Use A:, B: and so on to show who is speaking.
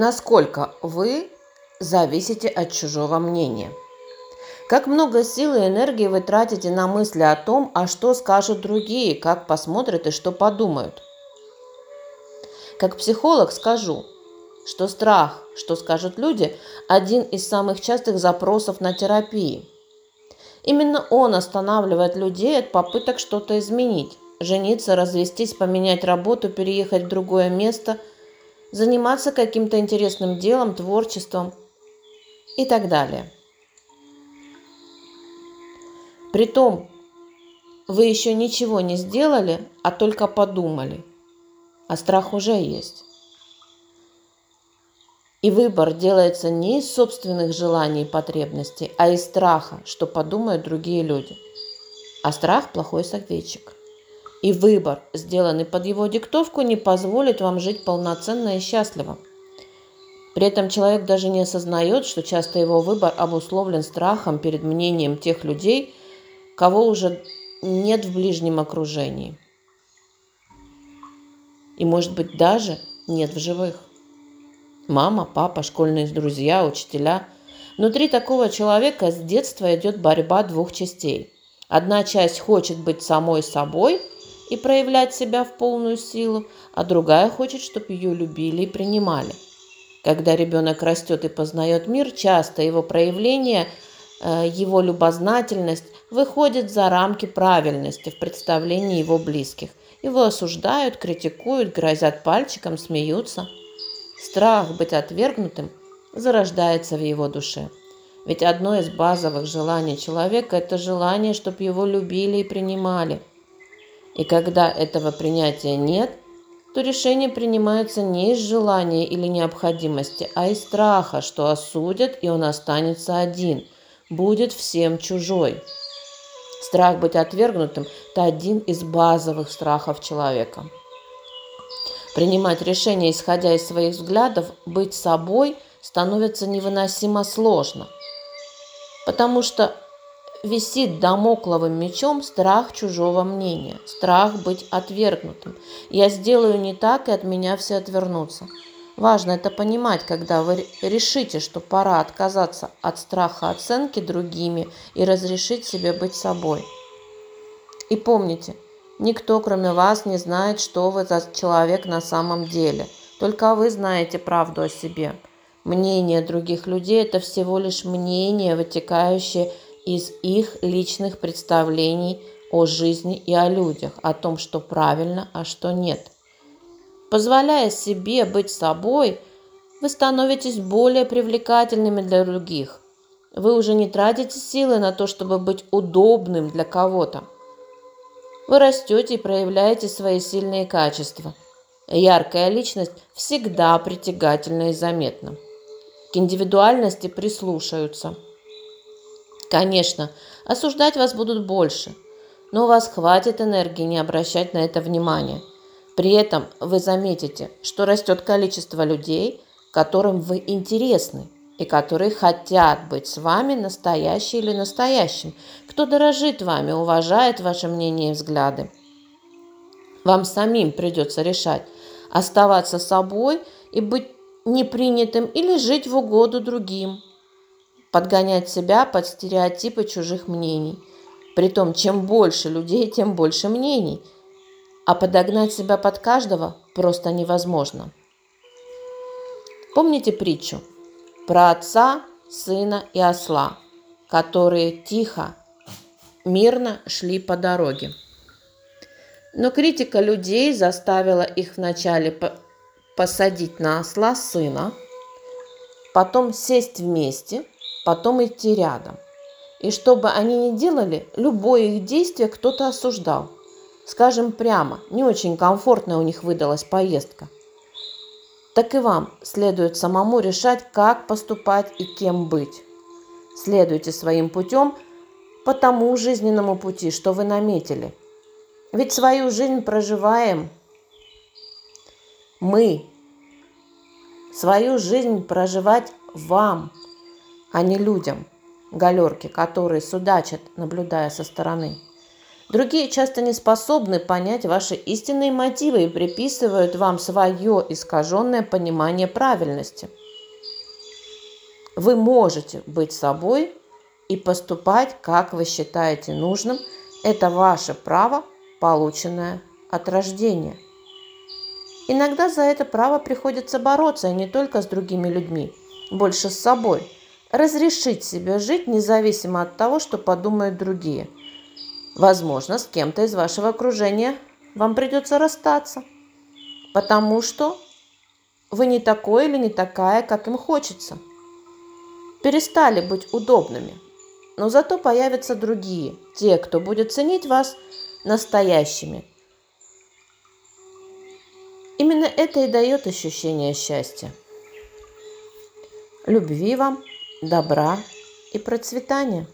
A: Насколько вы зависите от чужого мнения? Как много сил и энергии вы тратите на мысли о том, а что скажут другие, как посмотрят и что подумают? Как психолог скажу, что страх, что скажут люди, один из самых частых запросов на терапии. Именно он останавливает людей от попыток что-то изменить, жениться, развестись, поменять работу, переехать в другое место, заниматься каким-то интересным делом, творчеством и так далее. Притом, вы еще ничего не сделали, а только подумали. А страх уже есть. И выбор делается не из собственных желаний и потребностей, а из страха, что подумают другие люди. А страх – плохой советчик. И выбор, сделанный под его диктовку, не позволит вам жить полноценно и счастливо. При этом человек даже не осознает, что часто его выбор обусловлен страхом перед мнением тех людей, кого уже нет в ближнем окружении. И, может быть, даже нет в живых. Мама, папа, школьные друзья, учителя. Внутри такого человека с детства идет борьба двух частей. Одна часть хочет быть самой собой и проявлять себя в полную силу, а другая хочет, чтобы ее любили и принимали. Когда ребенок растет и познает мир, часто его проявление, э, его любознательность выходит за рамки правильности в представлении его близких. Его осуждают, критикуют, грозят пальчиком, смеются – Страх быть отвергнутым зарождается в его душе. Ведь одно из базовых желаний человека – это желание, чтобы его любили и принимали. И когда этого принятия нет, то решение принимается не из желания или необходимости, а из страха, что осудят, и он останется один, будет всем чужой. Страх быть отвергнутым – это один из базовых страхов человека – Принимать решения, исходя из своих взглядов, быть собой становится невыносимо сложно, потому что висит домокловым мечом страх чужого мнения, страх быть отвергнутым. Я сделаю не так, и от меня все отвернутся. Важно это понимать, когда вы решите, что пора отказаться от страха оценки другими и разрешить себе быть собой. И помните – Никто, кроме вас, не знает, что вы за человек на самом деле. Только вы знаете правду о себе. Мнение других людей – это всего лишь мнение, вытекающее их личных представлений о жизни и о людях, о том, что правильно, а что нет. Позволяя себе быть собой, вы становитесь более привлекательными для других. Вы уже не тратите силы на то, чтобы быть удобным для кого-то. Вы растете и проявляете свои сильные качества. Яркая личность всегда притягательна и заметна. К индивидуальности прислушаются. Конечно, осуждать вас будут больше, но у вас хватит энергии не обращать на это внимания. При этом вы заметите, что растет количество людей, которым вы интересны – и которые хотят быть с вами настоящий или настоящим, кто дорожит вами, уважает ваше мнение и взгляды. Вам самим придется решать, оставаться собой и быть непринятым или жить в угоду другим, подгонять себя под стереотипы чужих мнений. Притом, чем больше людей, тем больше мнений, а подогнать себя под каждого просто невозможно. Помните притчу – про отца, сына и осла, которые тихо, мирно шли по дороге. Но критика людей заставила их вначале посадить на осла сына, потом сесть вместе, потом идти рядом. И что бы они ни делали, любое их действие кто-то осуждал. Скажем прямо, не очень комфортная у них выдалась поездка – так и вам следует самому решать, как поступать и кем быть. Следуйте своим путем по тому жизненному пути, что вы наметили. Ведь свою жизнь проживаем мы. Свою жизнь проживать вам, а не людям, галерки, которые судачат, наблюдая со стороны. Другие часто не способны понять ваши истинные мотивы и приписывают вам свое искаженное понимание правильности. Вы можете быть собой и поступать, как вы считаете нужным. Это ваше право, полученное от рождения. Иногда за это право приходится бороться, и не только с другими людьми, больше с собой. Разрешить себе жить независимо от того, что подумают другие. Возможно, с кем-то из вашего окружения вам придется расстаться, потому что вы не такой или не такая, как им хочется. Перестали быть удобными – но зато появятся другие, те, кто будет ценить вас настоящими. Именно это и дает ощущение счастья. Любви вам, добра и процветания.